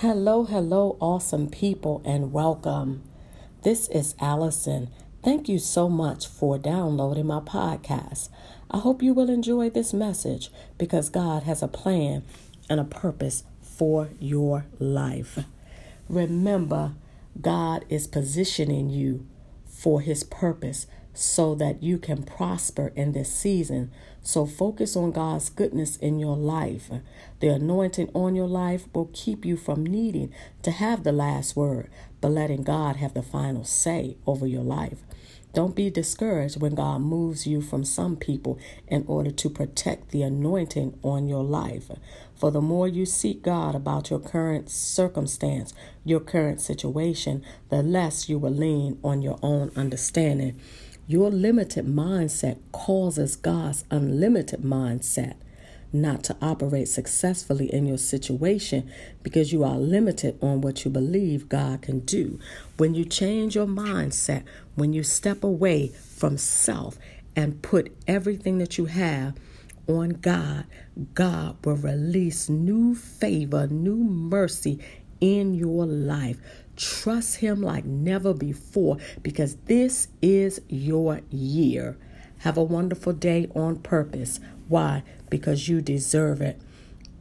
Hello, hello, awesome people, and welcome. This is Allison. Thank you so much for downloading my podcast. I hope you will enjoy this message because God has a plan and a purpose for your life. Remember, God is positioning you for His purpose so that you can prosper in this season. So focus on God's goodness in your life. The anointing on your life will keep you from needing to have the last word, but letting God have the final say over your life. Don't be discouraged when God moves you from some people in order to protect the anointing on your life. For the more you seek God about your current circumstance, your current situation, the less you will lean on your own understanding. Your limited mindset causes God's unlimited mindset not to operate successfully in your situation because you are limited on what you believe God can do. When you change your mindset, when you step away from self and put everything that you have on God, God will release new favor, new mercy in your life. Trust Him like never before because this is your year. Have a wonderful day on purpose. Why? Because you deserve it.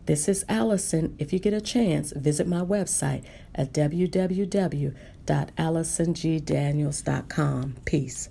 This is Allison. If you get a chance, visit my website at www.allisongdaniels.com. Peace.